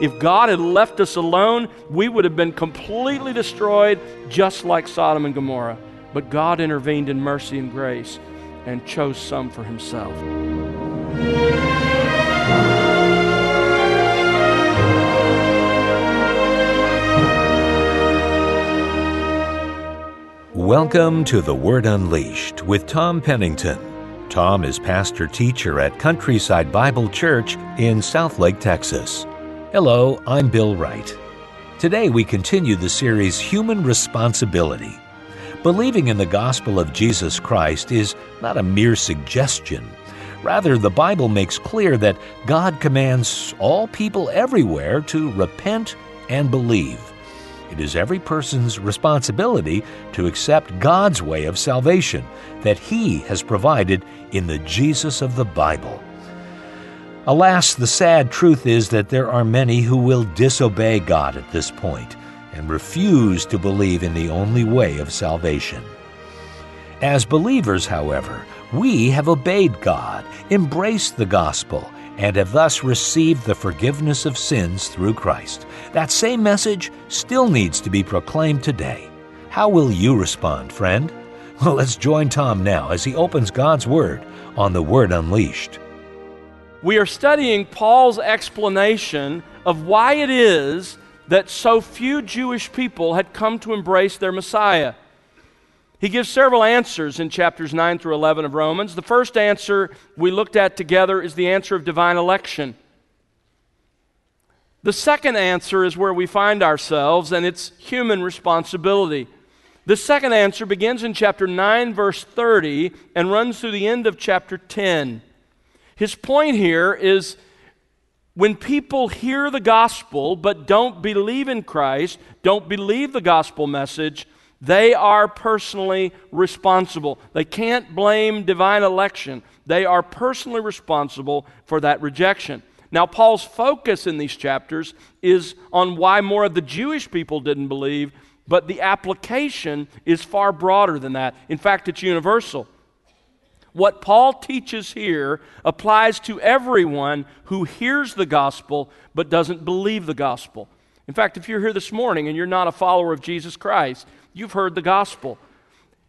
If God had left us alone, we would have been completely destroyed, just like Sodom and Gomorrah. But God intervened in mercy and grace and chose some for himself. Welcome to The Word Unleashed with Tom Pennington. Tom is pastor teacher at Countryside Bible Church in Southlake, Texas. Hello, I'm Bill Wright. Today we continue the series Human Responsibility. Believing in the gospel of Jesus Christ is not a mere suggestion. Rather, the Bible makes clear that God commands all people everywhere to repent and believe. It is every person's responsibility to accept God's way of salvation that He has provided in the Jesus of the Bible. Alas, the sad truth is that there are many who will disobey God at this point and refuse to believe in the only way of salvation. As believers, however, we have obeyed God, embraced the gospel, and have thus received the forgiveness of sins through Christ. That same message still needs to be proclaimed today. How will you respond, friend? Well, let's join Tom now as he opens God's Word on the Word Unleashed. We are studying Paul's explanation of why it is that so few Jewish people had come to embrace their Messiah. He gives several answers in chapters 9 through 11 of Romans. The first answer we looked at together is the answer of divine election. The second answer is where we find ourselves, and it's human responsibility. The second answer begins in chapter 9, verse 30, and runs through the end of chapter 10. His point here is when people hear the gospel but don't believe in Christ, don't believe the gospel message, they are personally responsible. They can't blame divine election. They are personally responsible for that rejection. Now, Paul's focus in these chapters is on why more of the Jewish people didn't believe, but the application is far broader than that. In fact, it's universal. What Paul teaches here applies to everyone who hears the gospel but doesn't believe the gospel. In fact, if you're here this morning and you're not a follower of Jesus Christ, You've heard the gospel.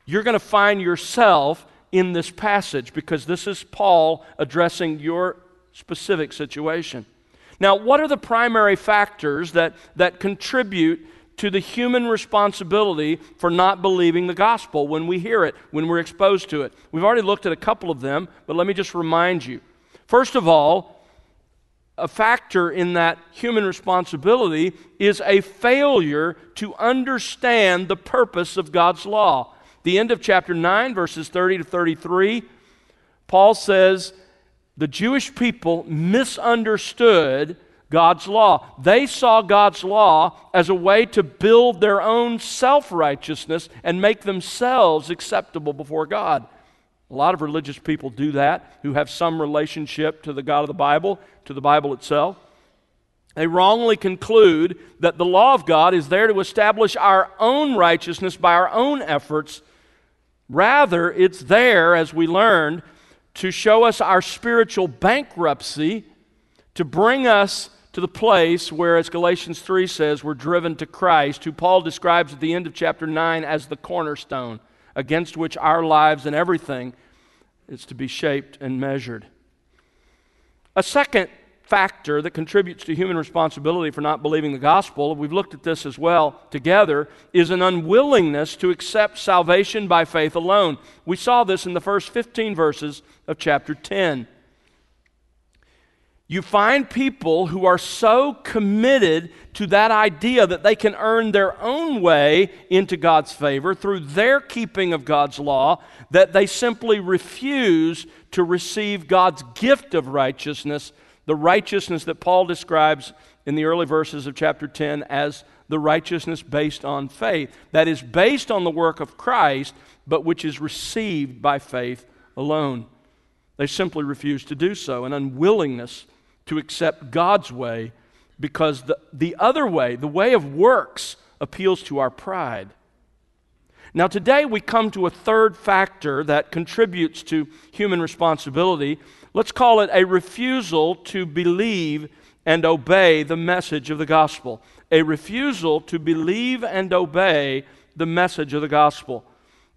You're going to find yourself in this passage because this is Paul addressing your specific situation. Now, what are the primary factors that, that contribute to the human responsibility for not believing the gospel when we hear it, when we're exposed to it? We've already looked at a couple of them, but let me just remind you. First of all, a factor in that human responsibility is a failure to understand the purpose of God's law. The end of chapter 9, verses 30 to 33, Paul says the Jewish people misunderstood God's law. They saw God's law as a way to build their own self righteousness and make themselves acceptable before God. A lot of religious people do that who have some relationship to the God of the Bible, to the Bible itself. They wrongly conclude that the law of God is there to establish our own righteousness by our own efforts. Rather, it's there, as we learned, to show us our spiritual bankruptcy, to bring us to the place where, as Galatians 3 says, we're driven to Christ, who Paul describes at the end of chapter 9 as the cornerstone against which our lives and everything is to be shaped and measured. A second factor that contributes to human responsibility for not believing the gospel, we've looked at this as well together, is an unwillingness to accept salvation by faith alone. We saw this in the first 15 verses of chapter 10 you find people who are so committed to that idea that they can earn their own way into God's favor through their keeping of God's law that they simply refuse to receive God's gift of righteousness, the righteousness that Paul describes in the early verses of chapter 10 as the righteousness based on faith. That is based on the work of Christ, but which is received by faith alone. They simply refuse to do so, an unwillingness to accept God's way because the, the other way, the way of works, appeals to our pride. Now, today we come to a third factor that contributes to human responsibility. Let's call it a refusal to believe and obey the message of the gospel. A refusal to believe and obey the message of the gospel.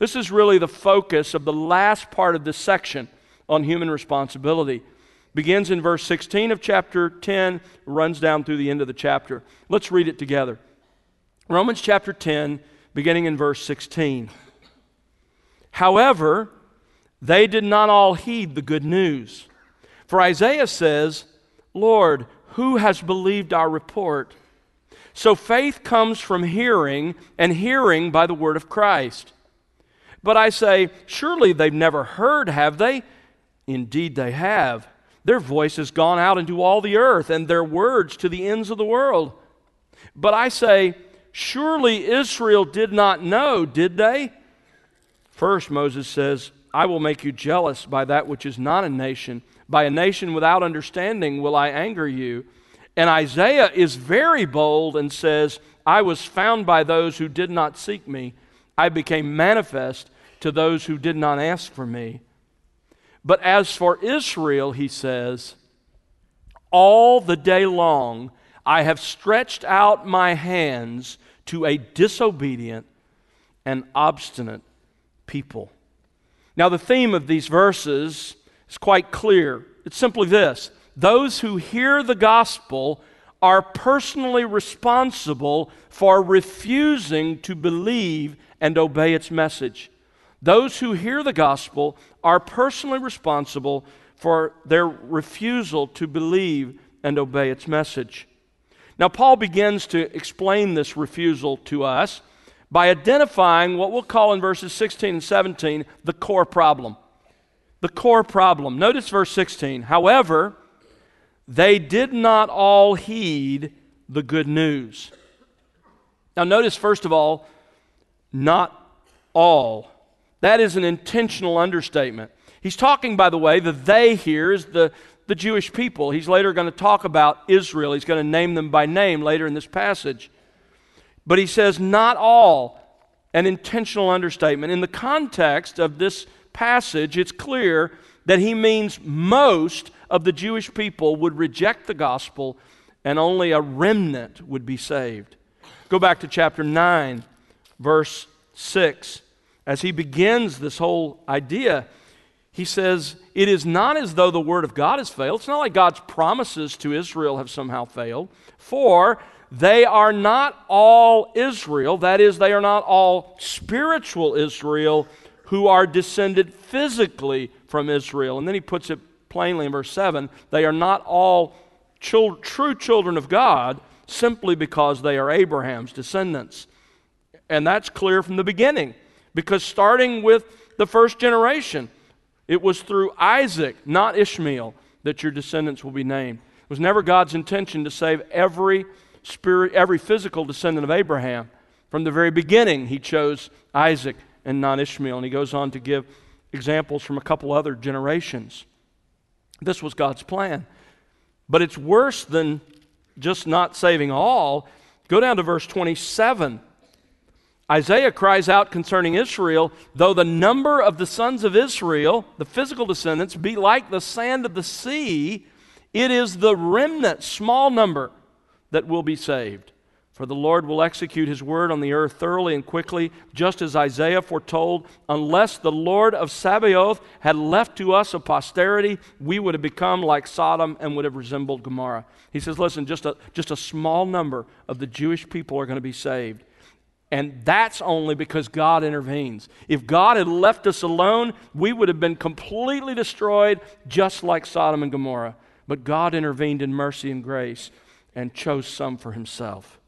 This is really the focus of the last part of this section on human responsibility. Begins in verse 16 of chapter 10, runs down through the end of the chapter. Let's read it together. Romans chapter 10, beginning in verse 16. However, they did not all heed the good news. For Isaiah says, Lord, who has believed our report? So faith comes from hearing, and hearing by the word of Christ. But I say, surely they've never heard, have they? Indeed, they have. Their voice has gone out into all the earth, and their words to the ends of the world. But I say, surely Israel did not know, did they? First, Moses says, I will make you jealous by that which is not a nation. By a nation without understanding will I anger you. And Isaiah is very bold and says, I was found by those who did not seek me. I became manifest to those who did not ask for me. But as for Israel, he says, all the day long I have stretched out my hands to a disobedient and obstinate people. Now, the theme of these verses is quite clear. It's simply this those who hear the gospel are personally responsible for refusing to believe and obey its message. Those who hear the gospel are personally responsible for their refusal to believe and obey its message. Now, Paul begins to explain this refusal to us by identifying what we'll call in verses 16 and 17 the core problem. The core problem. Notice verse 16. However, they did not all heed the good news. Now, notice first of all, not all. That is an intentional understatement. He's talking, by the way, the they here is the, the Jewish people. He's later going to talk about Israel. He's going to name them by name later in this passage. But he says, not all, an intentional understatement. In the context of this passage, it's clear that he means most of the Jewish people would reject the gospel and only a remnant would be saved. Go back to chapter 9, verse 6. As he begins this whole idea, he says, It is not as though the word of God has failed. It's not like God's promises to Israel have somehow failed. For they are not all Israel, that is, they are not all spiritual Israel who are descended physically from Israel. And then he puts it plainly in verse 7 they are not all chil- true children of God simply because they are Abraham's descendants. And that's clear from the beginning, because starting with the first generation, it was through Isaac, not Ishmael, that your descendants will be named. It was never God's intention to save every spirit, every physical descendant of Abraham. From the very beginning, he chose Isaac and not Ishmael. And he goes on to give examples from a couple other generations. This was God's plan. But it's worse than just not saving all. Go down to verse 27. Isaiah cries out concerning Israel, though the number of the sons of Israel, the physical descendants, be like the sand of the sea, it is the remnant, small number, that will be saved. For the Lord will execute his word on the earth thoroughly and quickly, just as Isaiah foretold. Unless the Lord of Sabaoth had left to us a posterity, we would have become like Sodom and would have resembled Gomorrah. He says, listen, just a, just a small number of the Jewish people are going to be saved. And that's only because God intervenes. If God had left us alone, we would have been completely destroyed, just like Sodom and Gomorrah. But God intervened in mercy and grace and chose some for himself.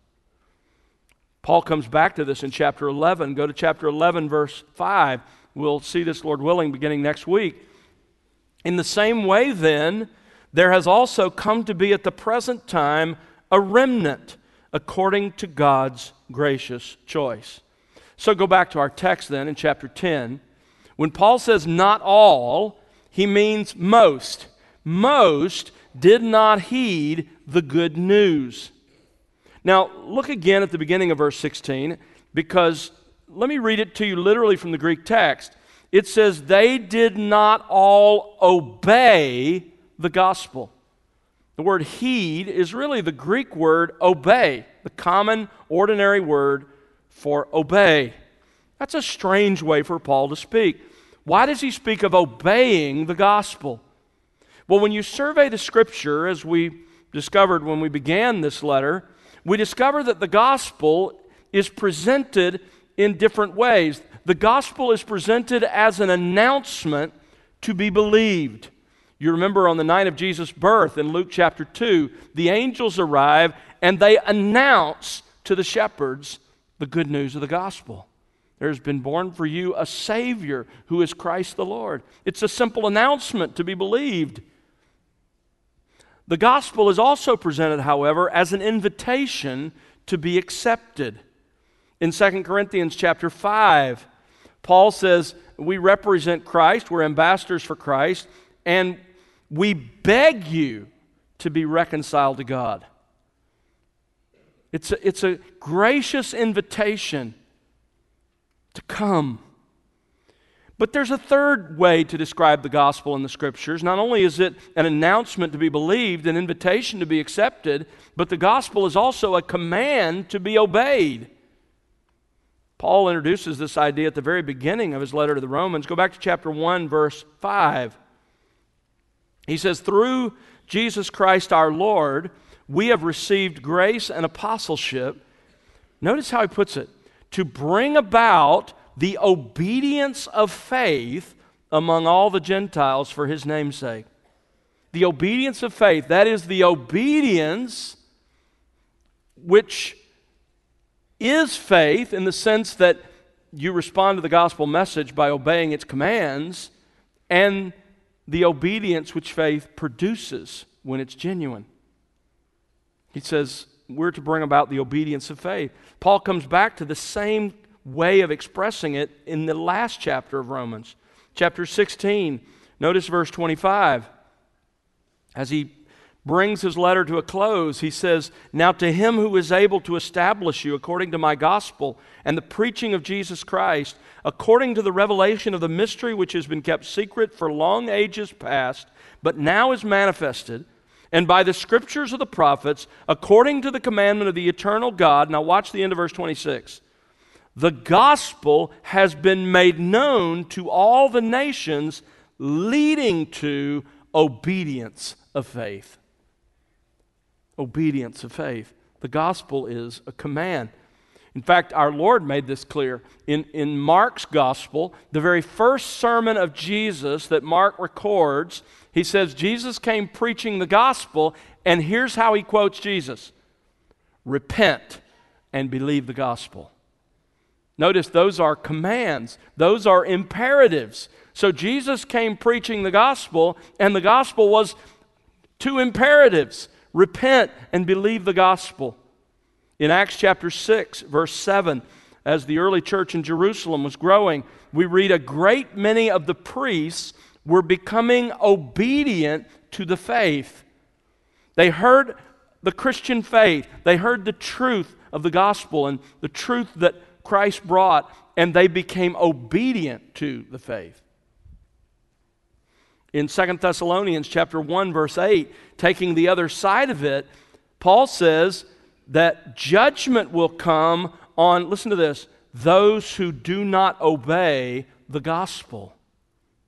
Paul comes back to this in chapter 11. Go to chapter 11, verse 5. We'll see this, Lord willing, beginning next week. In the same way, then, there has also come to be at the present time a remnant according to God's gracious choice. So go back to our text then in chapter 10. When Paul says not all, he means most. Most did not heed the good news. Now, look again at the beginning of verse 16, because let me read it to you literally from the Greek text. It says, They did not all obey the gospel. The word heed is really the Greek word obey, the common, ordinary word for obey. That's a strange way for Paul to speak. Why does he speak of obeying the gospel? Well, when you survey the scripture, as we discovered when we began this letter, we discover that the gospel is presented in different ways. The gospel is presented as an announcement to be believed. You remember on the night of Jesus' birth in Luke chapter 2, the angels arrive and they announce to the shepherds the good news of the gospel. There has been born for you a Savior who is Christ the Lord. It's a simple announcement to be believed. The gospel is also presented, however, as an invitation to be accepted. In 2 Corinthians chapter 5, Paul says, We represent Christ, we're ambassadors for Christ, and we beg you to be reconciled to God. It's a, it's a gracious invitation to come. But there's a third way to describe the gospel in the scriptures. Not only is it an announcement to be believed, an invitation to be accepted, but the gospel is also a command to be obeyed. Paul introduces this idea at the very beginning of his letter to the Romans. Go back to chapter 1, verse 5. He says, Through Jesus Christ our Lord, we have received grace and apostleship. Notice how he puts it to bring about the obedience of faith among all the Gentiles for his name's sake. The obedience of faith, that is the obedience which is faith in the sense that you respond to the gospel message by obeying its commands, and the obedience which faith produces when it's genuine. He says, we're to bring about the obedience of faith. Paul comes back to the same way of expressing it in the last chapter of Romans, chapter 16. Notice verse 25. As he brings his letter to a close, he says, Now to him who is able to establish you according to my gospel and the preaching of Jesus Christ, according to the revelation of the mystery which has been kept secret for long ages past, but now is manifested, and by the scriptures of the prophets, according to the commandment of the eternal God. Now watch the end of verse 26. The gospel has been made known to all the nations, leading to obedience of faith obedience of faith. The gospel is a command. In fact, our Lord made this clear. In, in Mark's gospel, the very first sermon of Jesus that Mark records, he says, Jesus came preaching the gospel, and here's how he quotes Jesus Repent and believe the gospel. Notice those are commands, those are imperatives. So Jesus came preaching the gospel, and the gospel was two imperatives repent and believe the gospel. In Acts chapter 6, verse 7, as the early church in Jerusalem was growing, we read a great many of the priests were becoming obedient to the faith. They heard the Christian faith, they heard the truth of the gospel and the truth that Christ brought, and they became obedient to the faith in Second Thessalonians chapter 1 verse 8, taking the other side of it, Paul says that judgment will come on listen to this, those who do not obey the gospel.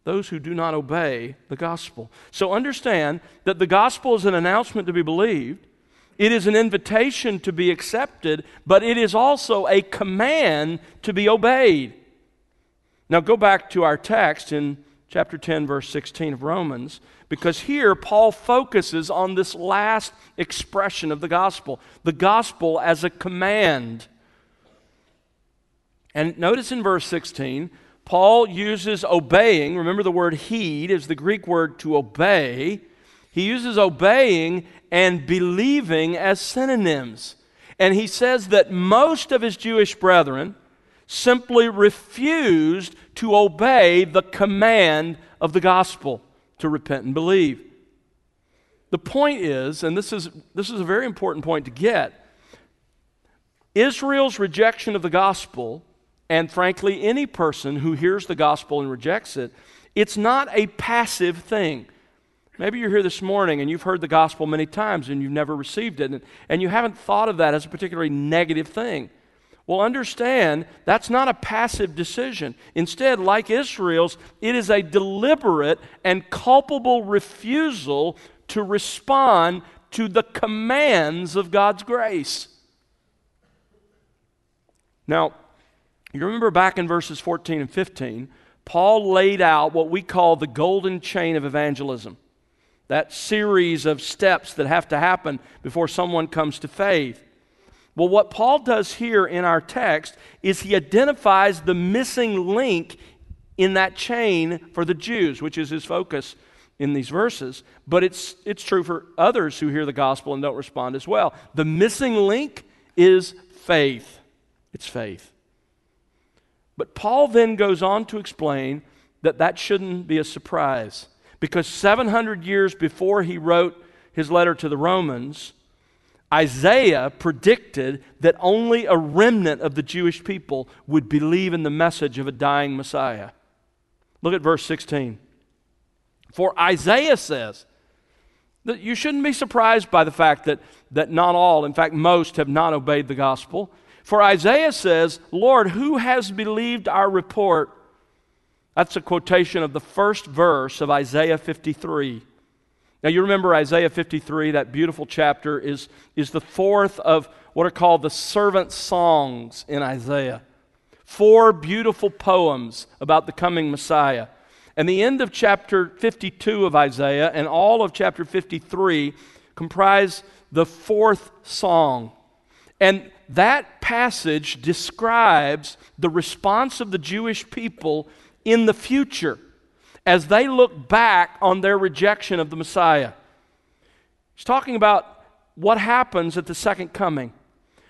Those who do not obey the gospel. So understand that the gospel is an announcement to be believed. It is an invitation to be accepted, but it is also a command to be obeyed. Now go back to our text in chapter 10, verse 16 of Romans, because here Paul focuses on this last expression of the gospel the gospel as a command. And notice in verse 16, Paul uses obeying. Remember, the word heed is the Greek word to obey. He uses obeying and believing as synonyms. And he says that most of his Jewish brethren, simply refused to obey the command of the gospel to repent and believe. The point is, and this is, this is a very important point to get Israel's rejection of the gospel, and frankly, any person who hears the gospel and rejects it, it's not a passive thing. Maybe you're here this morning and you've heard the gospel many times and you've never received it, and, and you haven't thought of that as a particularly negative thing. Well, understand that's not a passive decision. Instead, like Israel's, it is a deliberate and culpable refusal to respond to the commands of God's grace. Now, you remember back in verses 14 and 15, Paul laid out what we call the golden chain of evangelism that series of steps that have to happen before someone comes to faith. Well, what Paul does here in our text is he identifies the missing link in that chain for the Jews, which is his focus in these verses. But it's, it's true for others who hear the gospel and don't respond as well. The missing link is faith. It's faith. But Paul then goes on to explain that that shouldn't be a surprise because 700 years before he wrote his letter to the Romans, Isaiah predicted that only a remnant of the Jewish people would believe in the message of a dying Messiah. Look at verse 16. For Isaiah says that you shouldn't be surprised by the fact that, that not all, in fact, most, have not obeyed the gospel. For Isaiah says, Lord, who has believed our report? That's a quotation of the first verse of Isaiah 53. Now, you remember Isaiah 53, that beautiful chapter, is, is the fourth of what are called the servant songs in Isaiah. Four beautiful poems about the coming Messiah. And the end of chapter 52 of Isaiah and all of chapter 53 comprise the fourth song. And that passage describes the response of the Jewish people in the future as they look back on their rejection of the Messiah. He's talking about what happens at the second coming.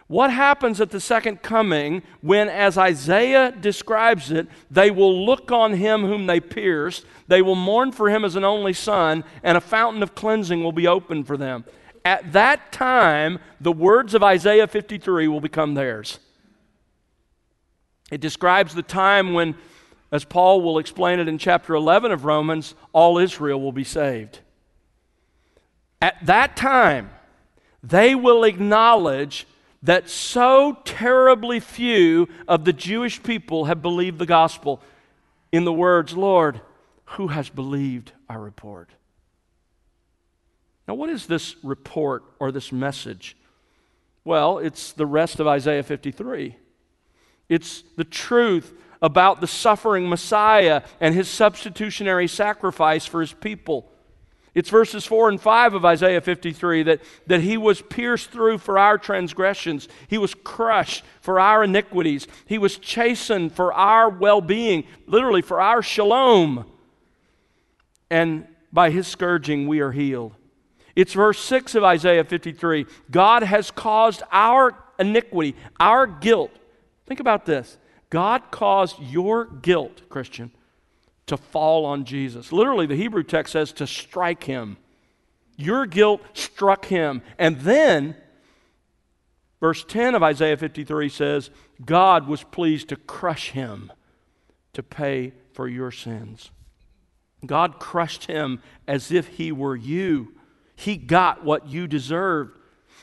What happens at the second coming when, as Isaiah describes it, they will look on him whom they pierced, they will mourn for him as an only son, and a fountain of cleansing will be opened for them. At that time, the words of Isaiah 53 will become theirs. It describes the time when as Paul will explain it in chapter 11 of Romans, all Israel will be saved. At that time, they will acknowledge that so terribly few of the Jewish people have believed the gospel in the words, Lord, who has believed our report? Now, what is this report or this message? Well, it's the rest of Isaiah 53. It's the truth about the suffering Messiah and his substitutionary sacrifice for his people. It's verses 4 and 5 of Isaiah 53 that, that he was pierced through for our transgressions, he was crushed for our iniquities, he was chastened for our well being, literally for our shalom. And by his scourging, we are healed. It's verse 6 of Isaiah 53 God has caused our iniquity, our guilt. Think about this God caused your guilt, Christian, to fall on Jesus. Literally, the Hebrew text says to strike him. Your guilt struck him. And then, verse 10 of Isaiah 53 says, God was pleased to crush him to pay for your sins. God crushed him as if he were you. He got what you deserved.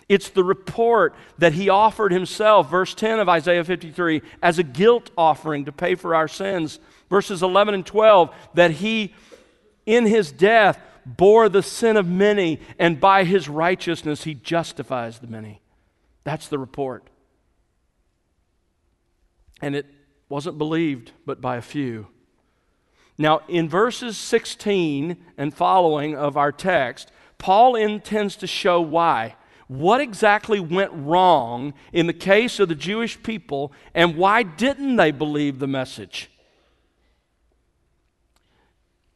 It's the report that he offered himself, verse 10 of Isaiah 53, as a guilt offering to pay for our sins. Verses 11 and 12, that he, in his death, bore the sin of many, and by his righteousness he justifies the many. That's the report. And it wasn't believed but by a few. Now, in verses 16 and following of our text, Paul intends to show why what exactly went wrong in the case of the Jewish people and why didn't they believe the message?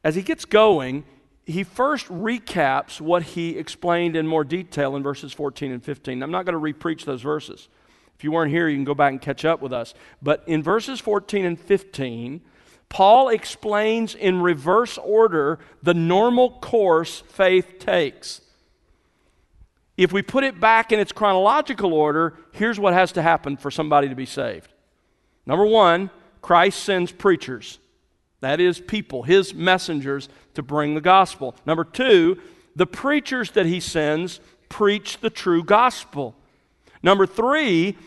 As he gets going, he first recaps what he explained in more detail in verses 14 and 15. I'm not going to repreach those verses. If you weren't here, you can go back and catch up with us. But in verses 14 and 15, Paul explains in reverse order the normal course faith takes. If we put it back in its chronological order, here's what has to happen for somebody to be saved. Number one, Christ sends preachers. That is, people, his messengers to bring the gospel. Number two, the preachers that he sends preach the true gospel. Number three,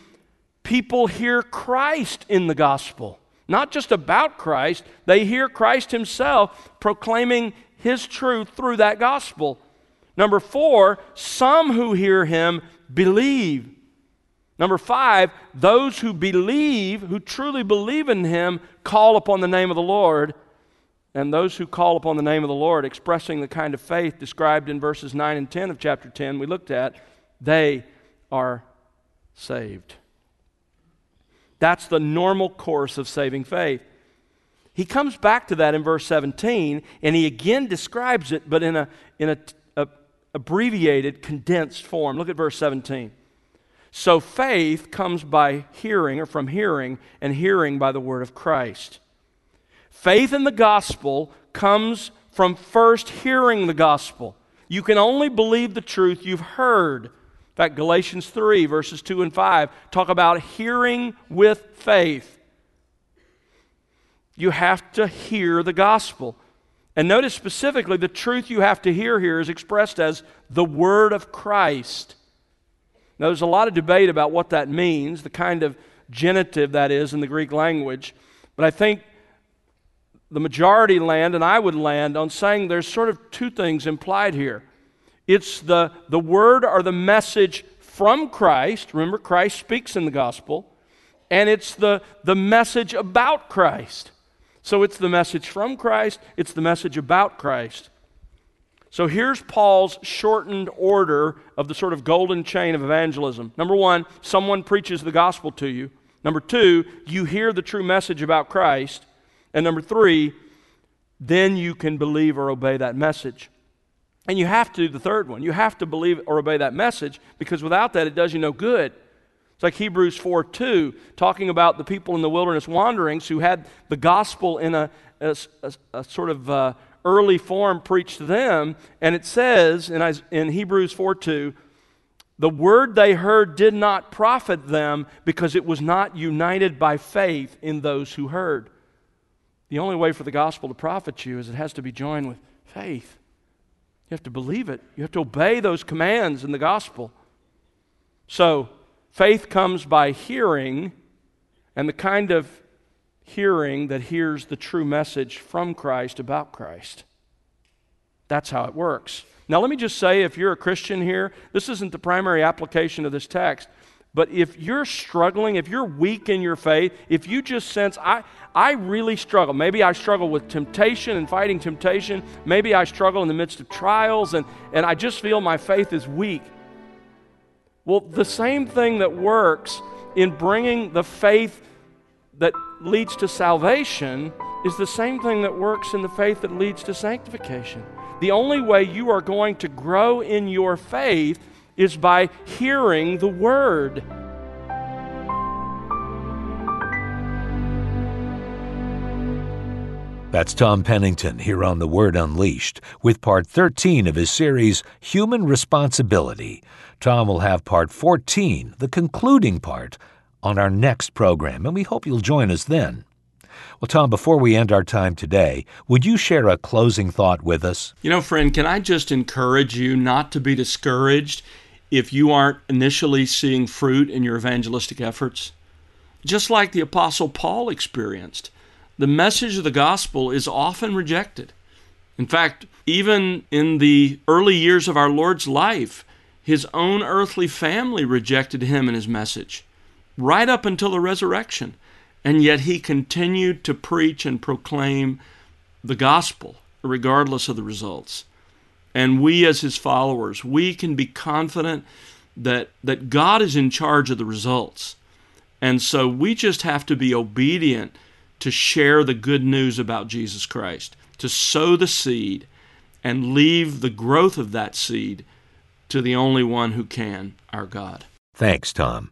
people hear Christ in the gospel. Not just about Christ, they hear Christ himself proclaiming his truth through that gospel. Number four, some who hear him believe. Number five, those who believe, who truly believe in him, call upon the name of the Lord. And those who call upon the name of the Lord, expressing the kind of faith described in verses 9 and 10 of chapter 10 we looked at, they are saved. That's the normal course of saving faith. He comes back to that in verse 17, and he again describes it, but in a, in a, abbreviated, condensed form. Look at verse 17. So faith comes by hearing, or from hearing, and hearing by the word of Christ. Faith in the gospel comes from first hearing the gospel. You can only believe the truth you've heard. In fact, Galatians 3, verses 2 and 5 talk about hearing with faith. You have to hear the gospel. And notice specifically the truth you have to hear here is expressed as the word of Christ. Now, there's a lot of debate about what that means, the kind of genitive that is in the Greek language. But I think the majority land, and I would land on saying there's sort of two things implied here. It's the, the word or the message from Christ. Remember, Christ speaks in the gospel. And it's the, the message about Christ. So it's the message from Christ, it's the message about Christ. So here's Paul's shortened order of the sort of golden chain of evangelism. Number one, someone preaches the gospel to you. Number two, you hear the true message about Christ. And number three, then you can believe or obey that message. And you have to, the third one, you have to believe or obey that message because without that, it does you no good. It's like Hebrews 4 2, talking about the people in the wilderness wanderings who had the gospel in a, a, a, a sort of uh, early form preached to them. And it says in, in Hebrews 4 2, the word they heard did not profit them because it was not united by faith in those who heard. The only way for the gospel to profit you is it has to be joined with faith. You have to believe it, you have to obey those commands in the gospel. So, faith comes by hearing, and the kind of hearing that hears the true message from Christ about Christ. That's how it works. Now, let me just say if you're a Christian here, this isn't the primary application of this text, but if you're struggling, if you're weak in your faith, if you just sense, I, I really struggle. Maybe I struggle with temptation and fighting temptation. Maybe I struggle in the midst of trials and, and I just feel my faith is weak. Well, the same thing that works in bringing the faith that leads to salvation is the same thing that works in the faith that leads to sanctification. The only way you are going to grow in your faith is by hearing the Word. That's Tom Pennington here on The Word Unleashed with part 13 of his series, Human Responsibility. Tom will have part 14, the concluding part, on our next program, and we hope you'll join us then. Well, Tom, before we end our time today, would you share a closing thought with us? You know, friend, can I just encourage you not to be discouraged if you aren't initially seeing fruit in your evangelistic efforts? Just like the Apostle Paul experienced, the message of the gospel is often rejected. In fact, even in the early years of our Lord's life, his own earthly family rejected him and his message right up until the resurrection. And yet he continued to preach and proclaim the gospel, regardless of the results. And we, as his followers, we can be confident that, that God is in charge of the results. And so we just have to be obedient to share the good news about Jesus Christ, to sow the seed and leave the growth of that seed to the only one who can, our God. Thanks, Tom.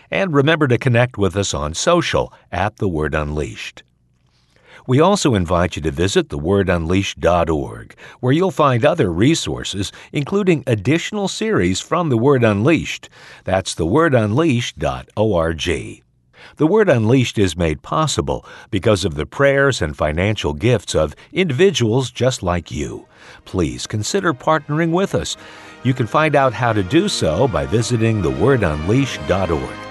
And remember to connect with us on social at The Word Unleashed. We also invite you to visit thewordunleashed.org, where you'll find other resources, including additional series from The Word Unleashed. That's thewordunleashed.org. The Word Unleashed is made possible because of the prayers and financial gifts of individuals just like you. Please consider partnering with us. You can find out how to do so by visiting thewordunleashed.org.